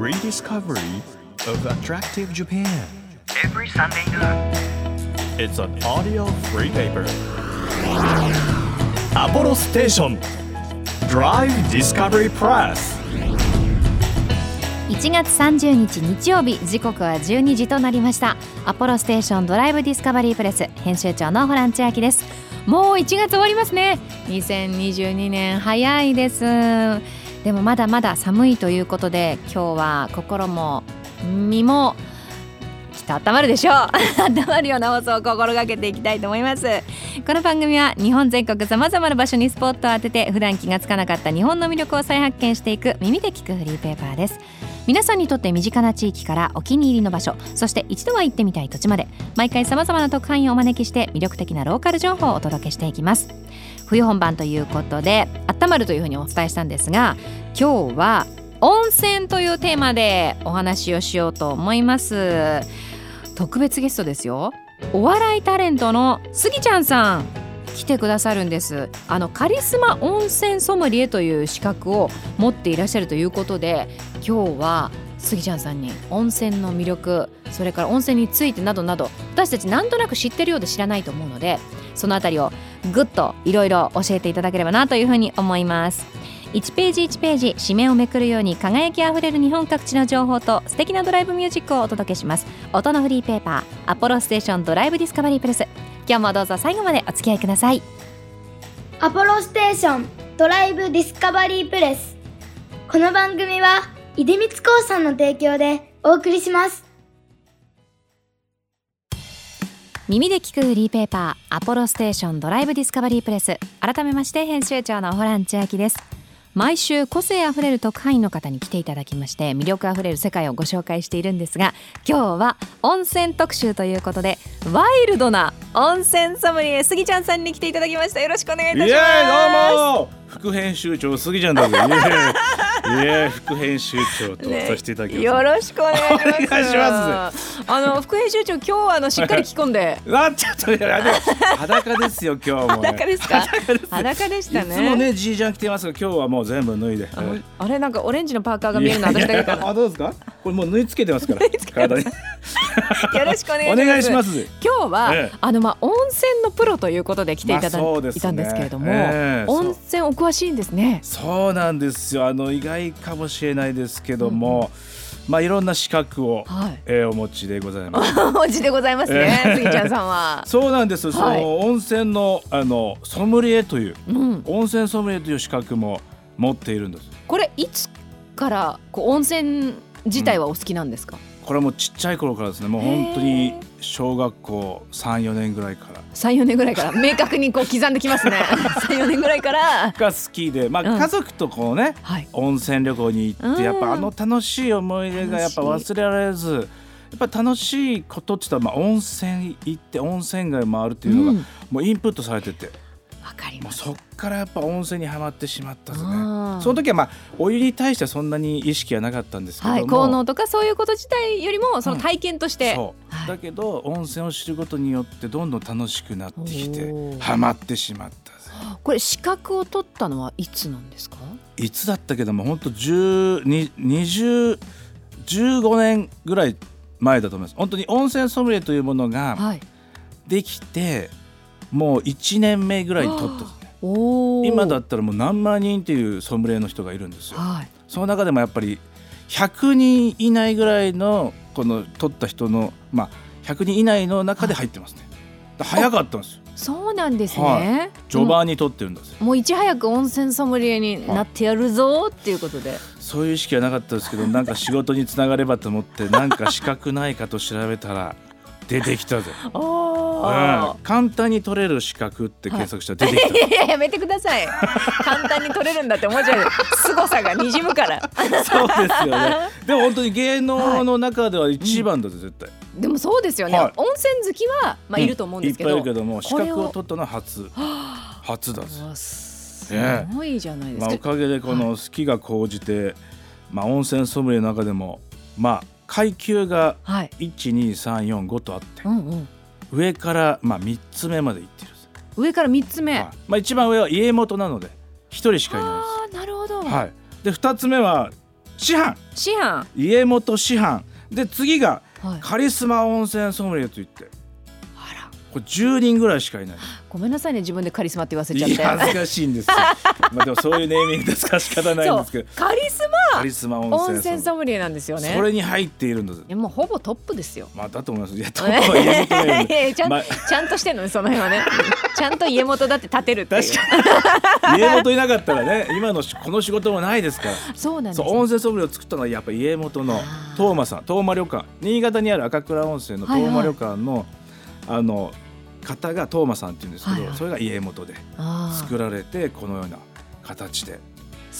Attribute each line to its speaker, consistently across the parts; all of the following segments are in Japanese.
Speaker 1: rediscovery of attractive Japan.
Speaker 2: every Sunday noon.
Speaker 1: It's an audio free paper. Apollo Station Drive Discovery Press.
Speaker 3: 1月30日日曜日時刻は12時となりましたアポロステーションドライブディスカバリープレス編集長のホラン千秋ですもう1月終わりますね2022年早いですでもまだまだ寒いということで今日は心も身もきっと温まるでしょう。温まるような放送を心がけていきたいと思います。この番組は日本全国さまざまな場所にスポットを当てて普段気がつかなかった日本の魅力を再発見していく耳で聞くフリーペーパーです。皆さんにとって身近な地域からお気に入りの場所そして一度は行ってみたい土地まで。毎回さまざまな特派員をお招きして魅力的なローカル情報をお届けしていきます。冬本番ということで温まるというふうにお伝えしたんですが今日は温泉というテーマでお話をしようと思います。特別ゲストですよ。お笑いタレントのスギちゃんさん来てくださるんです。あのカリスマ温泉ソムリエという資格を持っていらっしゃるということで今日はスギちゃんさんに温泉の魅力それから温泉についてなどなど私たちなんとなく知ってるようで知らないと思うのでそのあたりをぐっといろいろ教えていただければなというふうに思います。1ページ1ページ紙面をめくるように輝きあふれる日本各地の情報と素敵なドライブミュージックをお届けします。音のフリーペーパーアポロステーションドライブディスカバリープレス。今日もどうぞ最後までお付き合いください。
Speaker 4: アポロステーションドライブディスカバリープレス。この番組は出光興産の提供でお送りします。
Speaker 3: 耳で聞くフリーペーパーアポロステーションドライブディスカバリープレス。改めまして編集長のホラン千秋です。毎週個性あふれる特派員の方に来ていただきまして魅力あふれる世界をご紹介しているんですが今日は温泉特集ということでワイルドな温泉ソムリエスギちゃんさんに来ていただきました。よろしくお願いいたします。
Speaker 5: どうも副編集長すぎちゃんだぜイエーイイエーイ副編集長とさせていただきます、
Speaker 3: よろしくお願いします。あの副編集長今日はあのしっかり着込んで。
Speaker 5: あちょっと裸ですよ今日も、ね、
Speaker 3: 裸ですか？
Speaker 5: 裸で
Speaker 3: したね。
Speaker 5: いつもねジージャン着てますが今日はもう全部脱いで。
Speaker 3: あれなんかオレンジのパーカーが見えるの私だけかな。
Speaker 5: いやいやあどうですか？これもう縫い付けてますから 体に。
Speaker 3: よろしくお願いします。今日は、
Speaker 5: ええ。
Speaker 3: あのまあ温泉のプロということで来ていただ、いたんですけれども、温泉お詳しいんですね。
Speaker 5: そうなんですよ。あの意外かもしれないですけども、まあいろんな資格を、
Speaker 3: はい。
Speaker 5: えーお持ちでございます。
Speaker 3: お持ちでございますね、
Speaker 5: ええ
Speaker 3: スギちゃんさんは。
Speaker 5: そうなんです、そ
Speaker 3: はい。
Speaker 5: の温泉のあのソムリエという
Speaker 3: うん、
Speaker 5: 温泉ソムリエという資格も持っているんです。
Speaker 3: これいつからこう温泉自体はお好きなんですか？
Speaker 5: これはもうちっちゃい頃からですね。もう本当に小学校34年ぐらいから
Speaker 3: 三四年ぐらいから 明確にこう刻んできますね。三四年ぐらいから。
Speaker 5: が好きで、まあ、
Speaker 3: うん
Speaker 5: 家族とこうね、
Speaker 3: はい。
Speaker 5: 温泉旅行に行
Speaker 3: うん
Speaker 5: ってやっぱあの楽しい思い出がやっぱ忘れられずやっぱ楽しいことって言ったら、まあ、温泉行って温泉街回るっていうのが、
Speaker 3: うん
Speaker 5: もうインプットされてて
Speaker 3: わかります。
Speaker 5: もうそっからやっぱ温泉にはまってしまったんですね。
Speaker 3: あー
Speaker 5: その時はまあお湯に対してはそんなに意識はなかったんですけども、
Speaker 3: はい、効能とかそういうこと自体よりもその体験として、
Speaker 5: そう、
Speaker 3: はい。
Speaker 5: だけど温泉を知ることによってどんどん楽しくなってきて
Speaker 3: おー。
Speaker 5: ハマってしまったぜ。
Speaker 3: これ資格を取ったのはいつなんですか？
Speaker 5: いつだったけども本当10に20 15年ぐらい前だと思います。本当に温泉ソムリエというものが
Speaker 3: はい。
Speaker 5: できてもう1年目ぐらいに取ったね。今だったらもう何万人っていうソムリエの人がいるんですよ。
Speaker 3: はい。
Speaker 5: その中でもやっぱり100人以内ぐらいのこの取った人のまあ100人以内の中で入ってますね。早かったんですよ。
Speaker 3: そうなんですね、
Speaker 5: はい序盤に取ってるんですよ。
Speaker 3: もういち早く温泉ソムリエになってやるぞっていうことで、
Speaker 5: そういう意識はなかったですけど、なんか仕事につながればと思って、なんか資格ないかと調べたら出てきたぜ。
Speaker 3: あ
Speaker 5: うん。簡単に取れる資格って検索したら出てきた。
Speaker 3: いやいややめてください。簡単に取れるんだって思っちゃう凄さがにじむから
Speaker 5: そうですよね。でも本当に芸能の中では一番だぜ絶対。
Speaker 3: でもそうですよね、
Speaker 5: はい。
Speaker 3: 温泉好きはまあいると思うんですけど、
Speaker 5: いっぱいいるけども資格を取ったのは初。初だ
Speaker 3: す
Speaker 5: ね
Speaker 3: ごいじゃないです
Speaker 5: まあ、
Speaker 3: か、
Speaker 5: おかげでこの好きが高じて、まあ、温泉ソムリエの中でもまあ階級が
Speaker 3: はい。
Speaker 5: 12345とあって
Speaker 3: うんうん。
Speaker 5: 上からまあ3つ目までいってる
Speaker 3: 上から三つ目、
Speaker 5: はい。まあ、一番上は家元なので1人しかいないん
Speaker 3: ああなるほど、
Speaker 5: です、はい、で2つ目は師範。
Speaker 3: 師範。
Speaker 5: 家元師範。で次が
Speaker 3: はい。
Speaker 5: カリスマ温泉ソムリエといってこれ10人ぐらいしかいない。
Speaker 3: ごめんなさいね自分でカリスマって言わせちゃっ
Speaker 5: い
Speaker 3: て
Speaker 5: や恥ずかしいんですよ。まあでもそういうネーミングですから仕方ないんですけど。
Speaker 3: カリス
Speaker 5: カリスマ温泉
Speaker 3: 泉ソムリエなんですよね。
Speaker 5: それに入っているんです。
Speaker 3: いやもうほぼトップですよ。
Speaker 5: まあだと思います。いやトップは家元のように
Speaker 3: いやいやちゃん
Speaker 5: まあ
Speaker 3: ちゃんとしてんのねその辺はね。ちゃんと家元だって立てるっていう。
Speaker 5: 確家元いなかったらね今のしこの仕事もないですから。
Speaker 3: そうなんです
Speaker 5: そう温泉ソムリエを作ったのはやっぱ家元の
Speaker 3: あー。
Speaker 5: 東馬さん東馬旅館。新潟にある赤倉温泉の東馬旅館の、あの方が東馬さんっていうんですけど、
Speaker 3: はいはい。
Speaker 5: それが家元で作られてこのような形で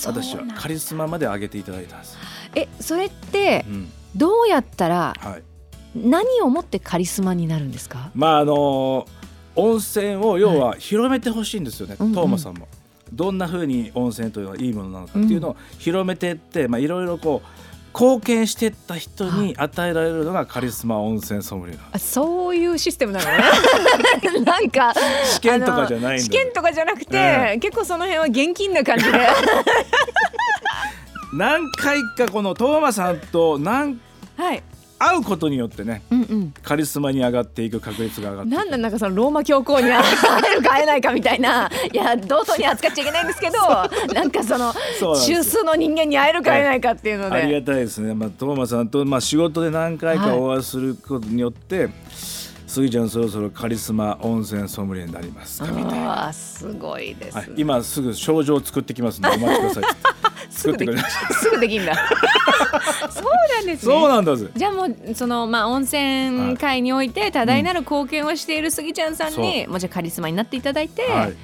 Speaker 5: 私はカリスマまで上げていただいたんです。
Speaker 3: えそれって
Speaker 5: うん。
Speaker 3: どうやったら
Speaker 5: はい、
Speaker 3: 何をもってカリスマになるんですか？
Speaker 5: まああの温泉を要は広めてほしいんですよね、
Speaker 3: うんうん
Speaker 5: 東馬さんも。どんな風に温泉というのはいいものなのかっていうのを広めていって、まあいろいろこう貢献していった人に与えられるのがカリスマ温泉ソムリエ
Speaker 3: そういうシステムなの？ね なんか
Speaker 5: 試験とかじゃない
Speaker 3: 試験とかじゃなくて、
Speaker 5: え
Speaker 3: 結構その辺は現金な感じで。
Speaker 5: 何回かこの東馬さんと何
Speaker 3: はい
Speaker 5: 会うことによってね
Speaker 3: うんうん。
Speaker 5: カリスマに上がっていく確率が上がって
Speaker 3: なんだなんかそのローマ教皇に会えるか会えないかみたいな いや同等に扱っちゃいけないんですけどなんかその中枢の人間に会えるか会えないかっていうの
Speaker 5: あり
Speaker 3: で
Speaker 5: がたいですね、まあ、トーマさんと、まあ、仕事で何回かお会いすることによって、スギちゃんそろそろカリスマ温泉ソムリエになります。かみたいな、
Speaker 3: すごいです、
Speaker 5: はい、今すぐ症状を作ってきますのでお待ちください
Speaker 3: すぐでき
Speaker 5: 作ってく
Speaker 3: すぐできんだ。そうなんですね。
Speaker 5: そうなんだぜ
Speaker 3: じゃあもうそのまあ温泉界において多大なる貢献をしているスギちゃんさんに、もうじゃあカリスマになっていただいて、
Speaker 5: はい。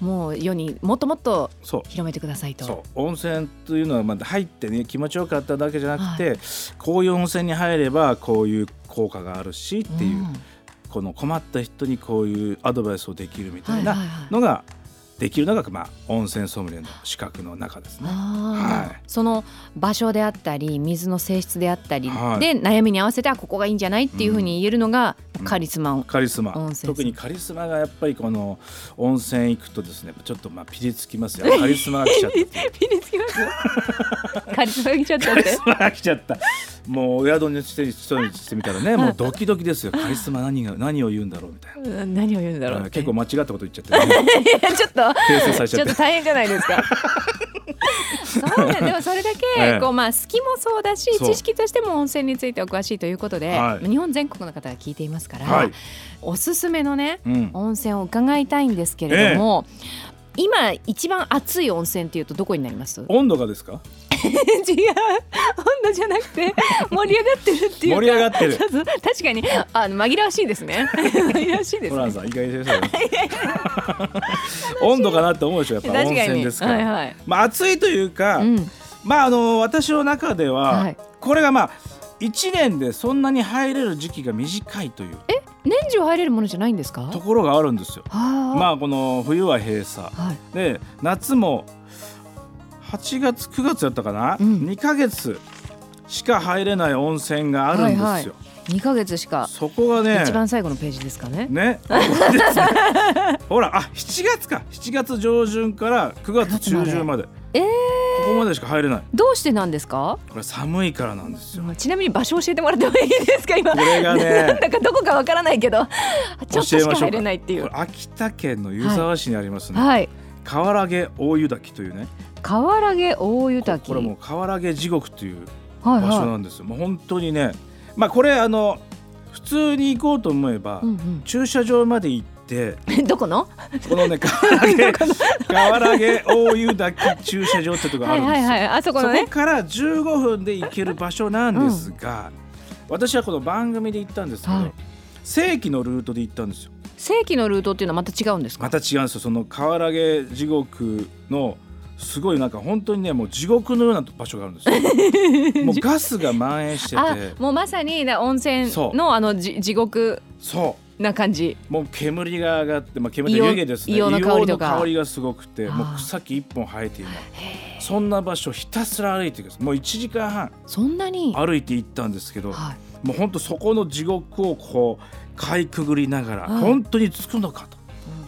Speaker 3: もう世にもっともっと広めてくださいと。
Speaker 5: 温泉というのはまだ入ってね気持ちよかっただけじゃなくて、こういう温泉に入ればこういう効果があるしっていう、
Speaker 3: ん
Speaker 5: この困った人にこういうアドバイスをできるみたいなのができるのが、まあ、温泉ソムリエの資格の中ですね。はい。
Speaker 3: その場所であったり水の性質であったり
Speaker 5: はい。
Speaker 3: で悩みに合わせてあここがいいんじゃないっていうふうに言えるのが
Speaker 5: うん。
Speaker 3: カリスマを、
Speaker 5: カリスマ。特にカリスマがやっぱりこの温泉行くとですねちょっとまあピリつきますよ。カリスマが来ちゃった
Speaker 3: ピリつきます カリスマが来ちゃったって。
Speaker 5: カリスマが来ちゃったもうお宿にして人にしてみたらねもうドキドキですよ。カリスマ何が何を言うんだろうみたいな。
Speaker 3: うん何を言うんだろう
Speaker 5: 結構間違ったこと言っちゃって、ね、
Speaker 3: ちょっと
Speaker 5: 訂正されちゃって。
Speaker 3: ちょっと大変じゃないですか。そうね、でもそれだけ、
Speaker 5: ええ。
Speaker 3: こうまあ好きもそうだし知識としても温泉についてお詳しいということで、
Speaker 5: はい。
Speaker 3: 日本全国の方が聞いていますから、
Speaker 5: はい。
Speaker 3: おすすめのね
Speaker 5: うん、
Speaker 3: 温泉を伺いたいんですけれども、今一番熱い温泉っていうとどこになります？違う
Speaker 5: 温度がですか？
Speaker 3: 温度じゃなくて盛り上がってるっていうか。
Speaker 5: 盛り上がってる。
Speaker 3: 確かに。あの紛らわしいですね。紛らわしいですね。
Speaker 5: ホランさん意外に先生温度かなって思うでしょやっぱ 温泉ですから、
Speaker 3: はいはい。
Speaker 5: まあ暑いというか、
Speaker 3: うん。
Speaker 5: まああの私の中では、
Speaker 3: はい。
Speaker 5: これがまあ1年でそんなに入れる時期が短いという
Speaker 3: 年中入れるものじゃないんですか？
Speaker 5: ところがあるんですよ。
Speaker 3: はあ。
Speaker 5: まあこの冬は閉鎖。
Speaker 3: はい。
Speaker 5: で夏も8月9月やったかな、
Speaker 3: うん。
Speaker 5: 2ヶ月しか入れない温泉があるんですよ。
Speaker 3: はいはい。2ヶ月しか。
Speaker 5: そこがね
Speaker 3: 一番最後のページですかね。
Speaker 5: ねほらあ7月か。7月上旬から9月中旬まで。
Speaker 3: えー、
Speaker 5: ここまでしか入れない
Speaker 3: どうしてなんですか？
Speaker 5: これ寒いからなんですよ。
Speaker 3: ちなみに場所教えてもらってもいいですか？今。
Speaker 5: これがね
Speaker 3: なんだかどこかわからないけど、ちょっとしか入れないっていう。
Speaker 5: 秋田県の湯沢市にありますね、
Speaker 3: はい。
Speaker 5: 河原毛大湯滝というね
Speaker 3: 河原毛大湯滝。
Speaker 5: これもう河原毛地獄という
Speaker 3: はい
Speaker 5: 場所
Speaker 3: は
Speaker 5: なんですよ、もう本当にねまあこれあの普通に行こうと思えば、
Speaker 3: い。うん
Speaker 5: 駐車場まで行って。
Speaker 3: うん。どこの？
Speaker 5: このね 河原毛河原毛大湯滝駐車場ってとこがあ
Speaker 3: はい
Speaker 5: るんですよ、
Speaker 3: はいはい。あそこ
Speaker 5: そ
Speaker 3: のね。
Speaker 5: こから15分で行ける場所なんですが、私はこの番組で行ったんですけど、
Speaker 3: はい。
Speaker 5: 正規のルートで行ったんですよ。
Speaker 3: 正規のルートっていうのはまた違うんですか？
Speaker 5: また違うんですよ。その河原毛地獄のすごいなんか本当にねもう地獄のような場所があるんですよ。もうガスが蔓延して
Speaker 3: あ
Speaker 5: て、
Speaker 3: もうまさにだ温泉のあのじ地獄。
Speaker 5: そ
Speaker 3: な感じ。
Speaker 5: うもう煙が上がって、まあ、煙
Speaker 3: 硫黄
Speaker 5: と湯気ですね。
Speaker 3: 硫黄の香り
Speaker 5: がすごくてもう草木一本生えていないそんな場所をひたすら歩いていくもう1時間半
Speaker 3: そんなに？
Speaker 5: 歩いて行ったんですけど、
Speaker 3: はい。
Speaker 5: もう本当そこの地獄をこうかいくぐりながら、
Speaker 3: はい。
Speaker 5: 本当に着くのかと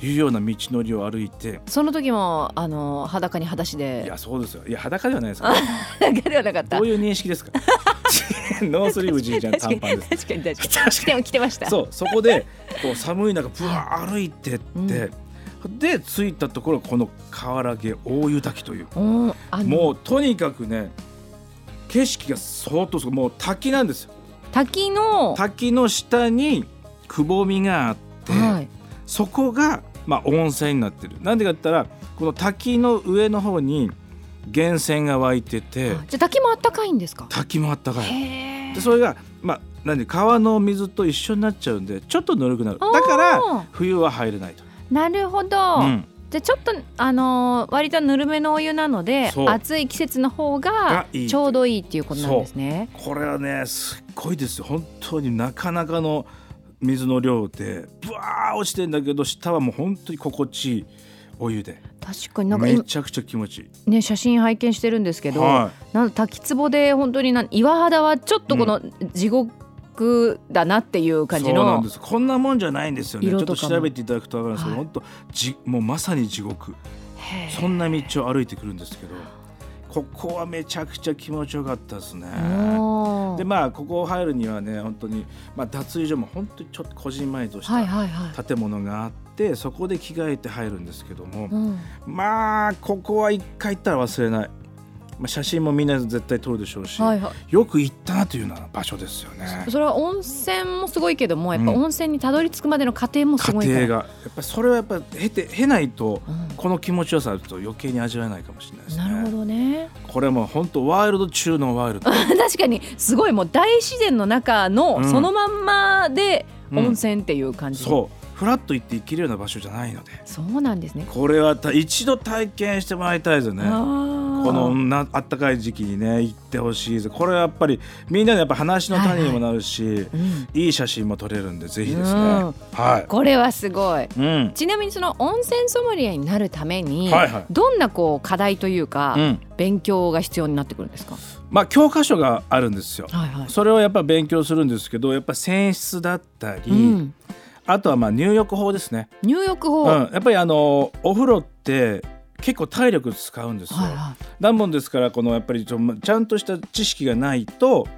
Speaker 5: いうような道のりを歩いて。
Speaker 3: その時もあの裸に裸足
Speaker 5: い
Speaker 3: で
Speaker 5: やそうですよ。いや裸ではないですか
Speaker 3: 裸ではなかった。
Speaker 5: どういう認識ですか？ノースリーブじいちゃん短パンです。
Speaker 3: 確かに確かに。
Speaker 5: 確かに。
Speaker 3: 着てました。
Speaker 5: そうそこでこう寒い中ぶわー歩いてって、で着いたところこの河原毛大湯滝という。もうとにかくね景色が相当すごい。もう滝なんですよ。
Speaker 3: 滝の。
Speaker 5: 滝の下にくぼみがあって、
Speaker 3: はい。
Speaker 5: そこが、まあ、温泉になってる。なんでかって言ったらこの滝の上の方に源泉が湧いてて
Speaker 3: じゃあ滝もあったかいんですか？
Speaker 5: 滝もあったかい。でそれがまあなんで川の水と一緒になっちゃうんでちょっとぬるくなる。だから冬は入れないと、
Speaker 3: なるほど、
Speaker 5: うん、
Speaker 3: じゃあちょっとあのー割とぬるめのお湯なので暑い季節の方がちょうどいいっていうことなんですね。
Speaker 5: これはねすっごいですよ。本当になかなかの水の量でブワー落ちてんだけど下はもう本当に心地いいお湯で。
Speaker 3: 確かになんか
Speaker 5: め
Speaker 3: 今
Speaker 5: ちゃくちゃ気持ちいい。
Speaker 3: ね写真拝見してるんですけど、
Speaker 5: は
Speaker 3: なんか滝壺で本当にな岩肌はちょっとこの地獄だなっていう
Speaker 5: い、
Speaker 3: 感じ
Speaker 5: そうなん
Speaker 3: の
Speaker 5: です。こんなもんじゃないんですよね。ちょっと調べていただくと分かるんですけど、
Speaker 3: はい。
Speaker 5: 本当じもうまさに地獄。そんな道を歩いてくるんですけどここはめちゃくちゃ気持ちよかったですね。でまあここ入るにはね本当にまあ脱衣所も本当にちょっとこじんまりとし
Speaker 3: はい
Speaker 5: た。建物があってそこで着替えて入るんですけども
Speaker 3: うん。
Speaker 5: まあここは一回行ったら忘れない、まあ、写真もみんな絶対撮るでしょうし、
Speaker 3: はいはい。
Speaker 5: よく行ったなというような場所ですよね。
Speaker 3: それは温泉もすごいけどもやっぱ
Speaker 5: うん
Speaker 3: 温泉にたどり着くまでの過程もす
Speaker 5: 家
Speaker 3: ごいから。
Speaker 5: 庭がやっぱりそれはやっぱ経て経ないと
Speaker 3: うん
Speaker 5: この気持ちよさと余計に味わえないかもしれないですね。
Speaker 3: なるほどね。
Speaker 5: これも本当ワイルド中のワイルド。
Speaker 3: 確かにすごいもう大自然の中の
Speaker 5: うん
Speaker 3: そのまんまで
Speaker 5: うん
Speaker 3: 温泉っていう感じ、
Speaker 5: そうフラッと行って行けるような場所じゃないので
Speaker 3: そうなんですね。
Speaker 5: これはた一度体験してもらいたいですよね。こ
Speaker 3: こ
Speaker 5: のなあったかい時期にね行ってほしいですこれはやっぱりみんなでやっぱ話の種にもなるし、
Speaker 3: うん、
Speaker 5: いい写真も撮れるんでぜひですね、
Speaker 3: うん。
Speaker 5: は
Speaker 3: これはすごい。
Speaker 5: い、うん。
Speaker 3: ちなみにその温泉ソムリエになるために、
Speaker 5: はいはい。
Speaker 3: どんなこう課題というか、
Speaker 5: うん、
Speaker 3: 勉強が必要になってくるんですか？
Speaker 5: まあ教科書があるんですよ。
Speaker 3: はいはい。
Speaker 5: それをやっぱ勉強するんですけどやっぱ泉質だったり、
Speaker 3: うん、
Speaker 5: あとはまあ入浴法ですね、
Speaker 3: 入浴法。
Speaker 5: うん、
Speaker 3: はい
Speaker 5: やっぱりあのお風呂って結構体力使うんですよ、
Speaker 3: は
Speaker 5: だもんですからこのやっぱりちょちゃんとした知識がないと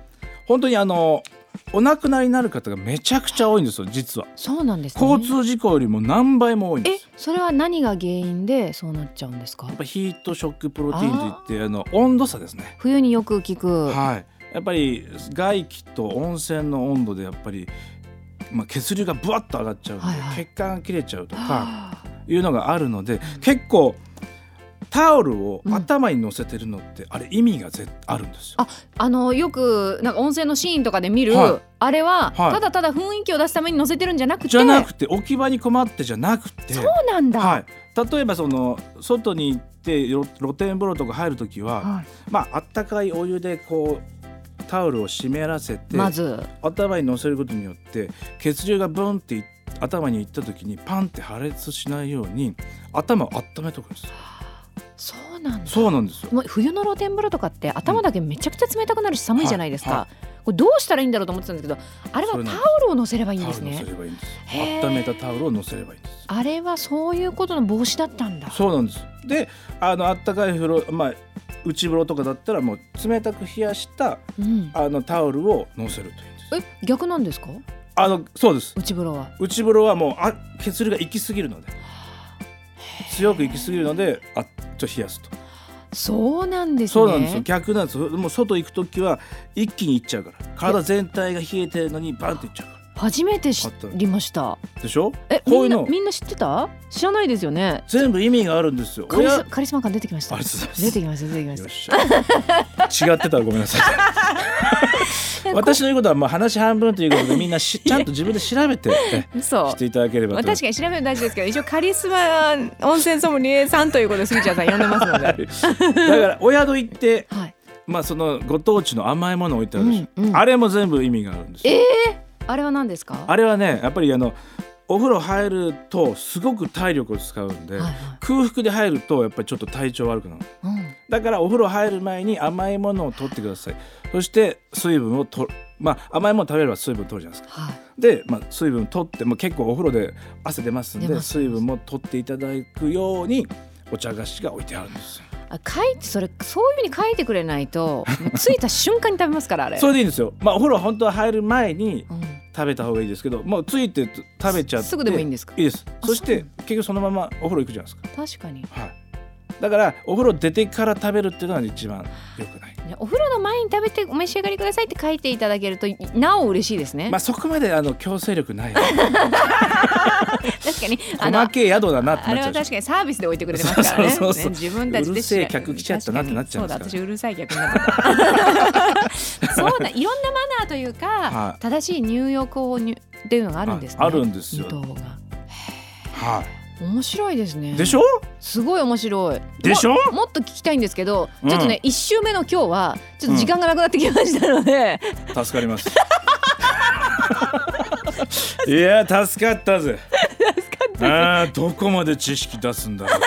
Speaker 5: 本当にあのお亡くなりになる方がめちゃくちゃ多いんですよ実は、
Speaker 3: い。そうなんですね。
Speaker 5: 交通事故よりも何倍も多いんで
Speaker 3: え
Speaker 5: す、
Speaker 3: それは何が原因でそうなっちゃうんですか？
Speaker 5: やっ。ぱヒートショックプロテインといってあの温度差ですね
Speaker 3: 冬によく聞く。
Speaker 5: はいやっぱり外気と温泉の温度でやっぱりまあ、血流がぶわっと上がっちゃうんで、
Speaker 3: はいはい
Speaker 5: 血管が切れちゃうとか
Speaker 3: はあ
Speaker 5: いうのがあるので結構タオルを
Speaker 3: うん
Speaker 5: 頭に乗せてるのって、あれ意味がぜあるんですよ。
Speaker 3: ああのよくなんか温泉のシーンとかで見る、
Speaker 5: はい。
Speaker 3: あれは、
Speaker 5: はい。
Speaker 3: ただただ雰囲気を出すために載せてるんじゃなくて
Speaker 5: じゃなくて置き場に困ってじゃなくて。
Speaker 3: そうなんだ、
Speaker 5: はい、例えばその外に行って露露天風呂とか入るときは、
Speaker 3: はい。
Speaker 5: まああったかいお湯でこうタオルを湿らせて、
Speaker 3: まず。
Speaker 5: 頭に乗せることによって血流がブンってい頭に行った時にパンって破裂しないように頭を温めとくんですよ
Speaker 3: そうなんだ。
Speaker 5: そうなんですよ。
Speaker 3: もう冬の露天風呂とかって頭だけめちゃくちゃ冷たくなるし寒いじゃないですか、
Speaker 5: はい。は
Speaker 3: これどうしたらいいんだろうと思ってたんですけどあれはタオルを乗せればいいんですね。
Speaker 5: 温めたタオルを乗せればいいんです
Speaker 3: あれはそういうことの防止だったんだ。
Speaker 5: そうなんです。であのあったかい風呂まあ内風呂とかだったらもう冷たく冷やした
Speaker 3: うん、
Speaker 5: あのタオルを乗せるというんです。
Speaker 3: え逆なんですか？
Speaker 5: あのそうです。
Speaker 3: 内風呂は。
Speaker 5: 内風呂はもうあ血流が行き過ぎるので。強く行き過ぎるのでと冷やすと。
Speaker 3: そうなんですね。
Speaker 5: そうなんですよ。逆なんですよ。もう外行く時は一気に行っちゃうから。体全体が冷えてるのにバンって行っちゃうか
Speaker 3: 初めて知りました。
Speaker 5: らでしょ？
Speaker 3: え
Speaker 5: こういうの。
Speaker 3: みんな知ってた？知らないですよね。
Speaker 5: 全部意味があるんですよ。
Speaker 3: カリカリスマ感出てきました。出てきました出てきまし
Speaker 5: よっしゃ。違ってたらごめんなさい。
Speaker 3: た
Speaker 5: 私の言うことはまあ話半分ということでみんなしちゃんと自分で調べてえ
Speaker 3: そう
Speaker 5: していただければ
Speaker 3: 確かに調べるの大事ですけど一応カリスマ温泉ソムリエさんということでスギちゃんさん呼んでますので、
Speaker 5: だからお宿行って
Speaker 3: はい、
Speaker 5: まあそのご当地の甘いものを置いてあるでしょ、
Speaker 3: うんうん。
Speaker 5: あれも全部意味があるんですよ。
Speaker 3: えあれは何ですか？
Speaker 5: あれはねやっぱりあのお風呂入るとすごく体力を使うんで、
Speaker 3: はいはい。
Speaker 5: 空腹で入るとやっぱりちょっと体調悪くなる。
Speaker 3: うん、
Speaker 5: だからお風呂入る前に甘いものを取ってください。そして水分をとまあ甘いもの食べれば水分取るじゃないですか。
Speaker 3: はい。
Speaker 5: で、まあ、水分取ってもう結構お風呂で汗出ますんで水分も取っていただくようにお茶菓子が置いてあるんですよ
Speaker 3: あ書いてそれそういうふうに書いてくれないと着いた瞬間に食べますからあれ。
Speaker 5: それでいいんですよ。まあお風呂本当は入る前に
Speaker 3: うん。
Speaker 5: 食べた方がいいですけどもうついて食べちゃって
Speaker 3: すぐでもいいんですか？
Speaker 5: いいです。
Speaker 3: あ
Speaker 5: そして結局そのままお風呂行くじゃないですか。
Speaker 3: 確かに。
Speaker 5: はいだからお風呂出てから食べるっていうのが一番良くない。
Speaker 3: お風呂の前に食べてお召し上がりくださいって書いていただけるとなお嬉しいですね、
Speaker 5: まあそこまであの強制力ない。
Speaker 3: 確かに。
Speaker 5: 細けえ宿だなって
Speaker 3: あれは確かにサービスで置いてくれてますからね。
Speaker 5: そうそうそう
Speaker 3: ね自分たちで
Speaker 5: うるせえ客来ちゃったなってなっちゃう
Speaker 3: そうだ私うるさい客になった。そうだいろんなマナーというか、
Speaker 5: はい。
Speaker 3: 正しい入浴法にっていうのがあるんですね。
Speaker 5: ああるんですよ。は
Speaker 3: 面白いですね。
Speaker 5: いでしょ？
Speaker 3: すごい面白い。
Speaker 5: でしょ？
Speaker 3: ももっと聞きたいんですけど、
Speaker 5: うん。
Speaker 3: ちょっとね一週目の今日はちょっと時間がなくなってきましたので、
Speaker 5: 助かります。いや助かったぜ。あーどこまで知識出すんだろうか。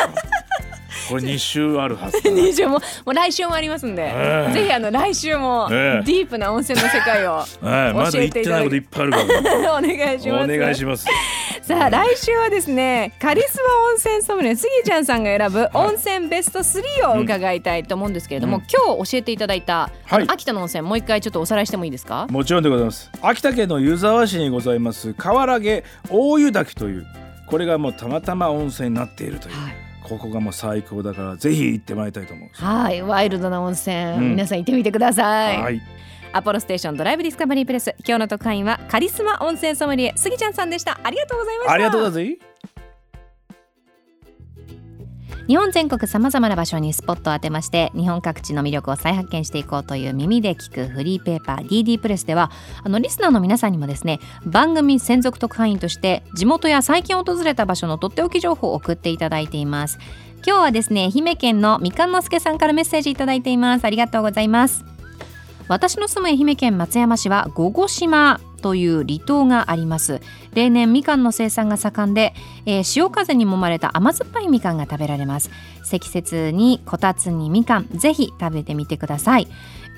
Speaker 5: これ2週あるはずだ。
Speaker 3: 二週ももう来週もありますんで、
Speaker 5: ええ。
Speaker 3: ぜひあの来週もデ
Speaker 5: え。え
Speaker 3: ィープな温泉の世界を
Speaker 5: はいまだ言ってないこといっぱいあるから。
Speaker 3: お願いします。
Speaker 5: お願いします
Speaker 3: さあ来週はですねカリスマ温泉ソムリエスギちゃんさんが選ぶ温泉ベスト3を伺いたいと思うんですけれども、
Speaker 5: うん。
Speaker 3: 今日教えていただいた、
Speaker 5: はい。
Speaker 3: 秋田の温泉もう一回ちょっとおさらいしてもいいですか？
Speaker 5: もちろんでございます。秋田県の湯沢市にございます河原毛大湯滝というこれがもうたまたま温泉になっているという、ここがもう最高だからぜひ行ってまいりたいと思う
Speaker 3: はいワイルドな温泉、
Speaker 5: うん。
Speaker 3: 皆さん行ってみてください、
Speaker 5: はい
Speaker 3: アポロステーションドライブディスカバリープレス今日の特派員はカリスマ温泉ソムリエスギちゃんさんでした。ありがとうございました。
Speaker 5: ありがとうございます。
Speaker 3: 日本全国さまざまな場所にスポットを当てまして日本各地の魅力を再発見していこうという耳で聞くフリーペーパー DD プレスではあのリスナーの皆さんにもですね番組専属特派員として地元や最近訪れた場所のとっておき情報を送っていただいています。今日はですね愛媛県のみかんのすけさんからメッセージいただいています。ありがとうございます私の住む愛媛県松山市は五後島という離島があります。例年みかんの生産が盛んで、えー潮風に揉まれた甘酸っぱいみかんが食べられます。積雪にこたつにみかんぜひ食べてみてください。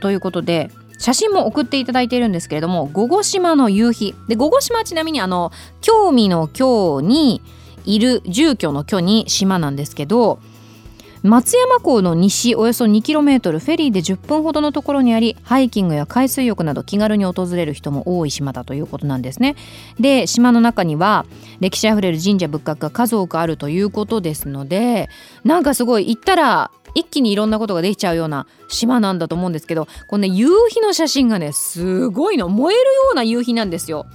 Speaker 3: ということで写真も送っていただいているんですけれども五後島の夕日。で五後島はちなみにあの興味の興にいる住居の居に島なんですけど松山港の西およそ 2km フェリーで10分ほどのところにありハイキングや海水浴など気軽に訪れる人も多い島だということなんですね。で島の中には歴史あふれる神社仏閣が数多くあるということですのでなんかすごい行ったら一気にいろんなことができちゃうような島なんだと思うんですけどこのね夕日の写真がねすごいの。燃えるような夕日なんですよ。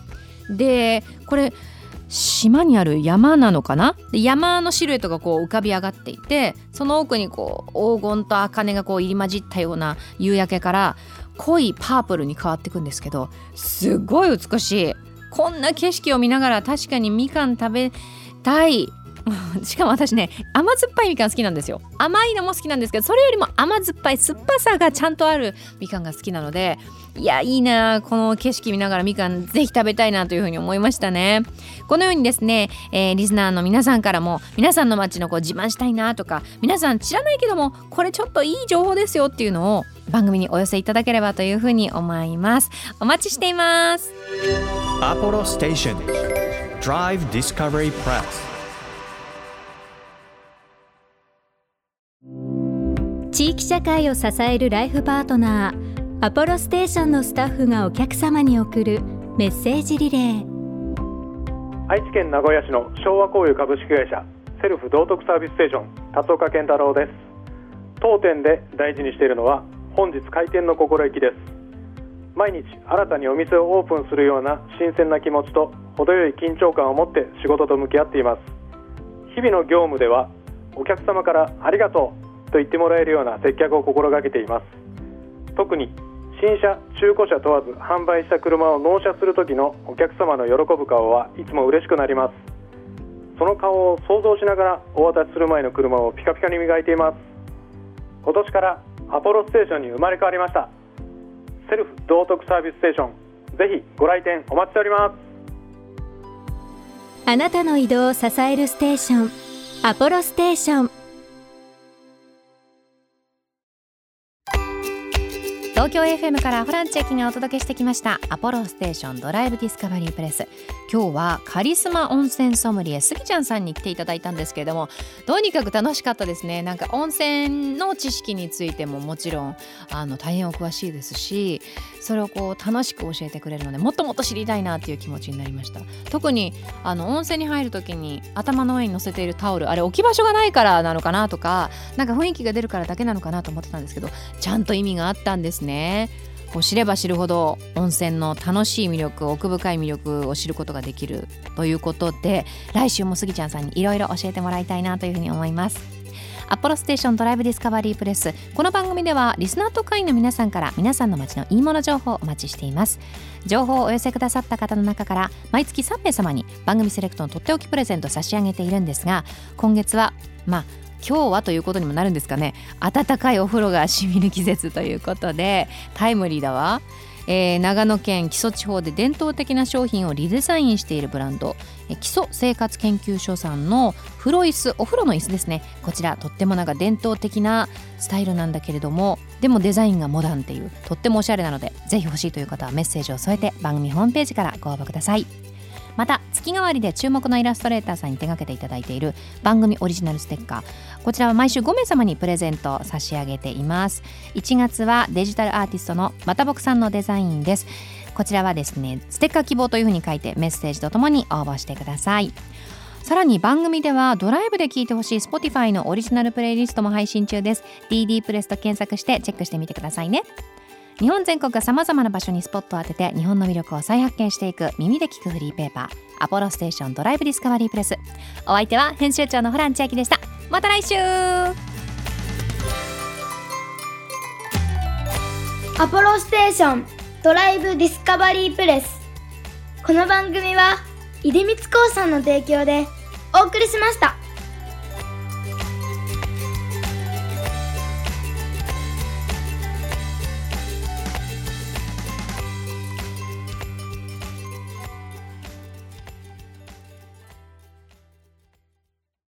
Speaker 3: でこれ島にある山なのかな？で山のシルエットがこう浮かび上がっていてその奥にこう黄金と茜がこう入り混じったような夕焼けから濃いパープルに変わっていくんですけどすごい美しい。こんな景色を見ながら確かにみかん食べたい。しかも私ね甘酸っぱいみかん好きなんですよ。甘いのも好きなんですけどそれよりも甘酸っぱい酸っぱさがちゃんとあるみかんが好きなのでいやいいなこの景色見ながらみかんぜひ食べたいなというふうに思いましたね。このようにですね、えーリスナーの皆さんからも皆さんの街のこう自慢したいなとか皆さん知らないけどもこれちょっといい情報ですよっていうのを番組にお寄せいただければというふうに思います。お待ちしています。
Speaker 1: Apollo Station Drive Discovery Press
Speaker 6: 地域社会を支えるライフパートナーアポロステーションのスタッフがお客様に送るメッセージリレー。
Speaker 7: 愛知県名古屋市の昭和交友株式会社セルフ道徳サービスステーション辰岡健太郎です。当店で大事にしているのは本日開店の心意気です。毎日新たにお店をオープンするような新鮮な気持ちと程よい緊張感を持って仕事と向き合っています。日々の業務ではお客様からありがとうと言ってもらえるような接客を心がけています。特に新車中古車問わず販売した車を納車する時のお客様の喜ぶ顔はいつも嬉しくなります。その顔を想像しながらお渡しする前の車をピカピカに磨いています。今年からアポロステーションに生まれ変わりました。セルフ道徳サービスステーション。ぜひご来店お待ちしております。
Speaker 6: あなたの移動を支えるステーションアポロステーション。
Speaker 3: 東京 FM からホランチェキがお届けしてきましたアポロステーションドライブディスカバリープレス。今日はカリスマ温泉ソムリエスギちゃんさんに来ていただいたんですけれどもとにかく楽しかったですね。なんか温泉の知識についてももちろんあの大変お詳しいですしそれをこう楽しく教えてくれるのでもっともっと知りたいなっていう気持ちになりました。特にあの温泉に入る時に頭の上に乗せているタオルあれ置き場所がないからなのかなとかなんか雰囲気が出るからだけなのかなと思ってたんですけどちゃんと意味があったんですね。ね。こう知れば知るほど温泉の楽しい魅力奥深い魅力を知ることができるということで来週もスギちゃんさんにいろいろ教えてもらいたいなというふうに思います。アポロステーションドライブディスカバリープレス。この番組ではリスナーと会員の皆さんから皆さんの街のいいもの情報をお待ちしています。情報をお寄せくださった方の中から毎月3名様に番組セレクトのとっておきプレゼント差し上げているんですが今月はまあ今日はということにもなるんですかね。暖かいお風呂がしみる季節ということでタイムリーだわ、えー、長野県木曽地方で伝統的な商品をリデザインしているブランド基礎生活研究所さんの風呂椅子お風呂の椅子ですね。こちらとってもなんか伝統的なスタイルなんだけれどもでもデザインがモダンっていうとってもおしゃれなのでぜひ欲しいという方はメッセージを添えて番組ホームページからご応募ください。また月替わりで注目のイラストレーターさんに手掛けていただいている番組オリジナルステッカー。こちらは毎週5名様にプレゼントを差し上げています。1月はデジタルアーティストのまたぼくさんのデザインです。こちらはですねステッカー希望というふうに書いてメッセージとともに応募してください。さらに番組ではドライブで聴いてほしい Spotify のオリジナルプレイリストも配信中です。DD プレスと検索してチェックしてみてくださいね。日本全国さまざまな場所にスポットを当てて日本の魅力を再発見していく耳で聞くフリーペーパーアポロステーションドライブディスカバリープレスお相手は編集長のホラン千秋でした。また来週。
Speaker 4: アポロステーションドライブディスカバリープレスこの番組は出光興産の提供でお送りしました。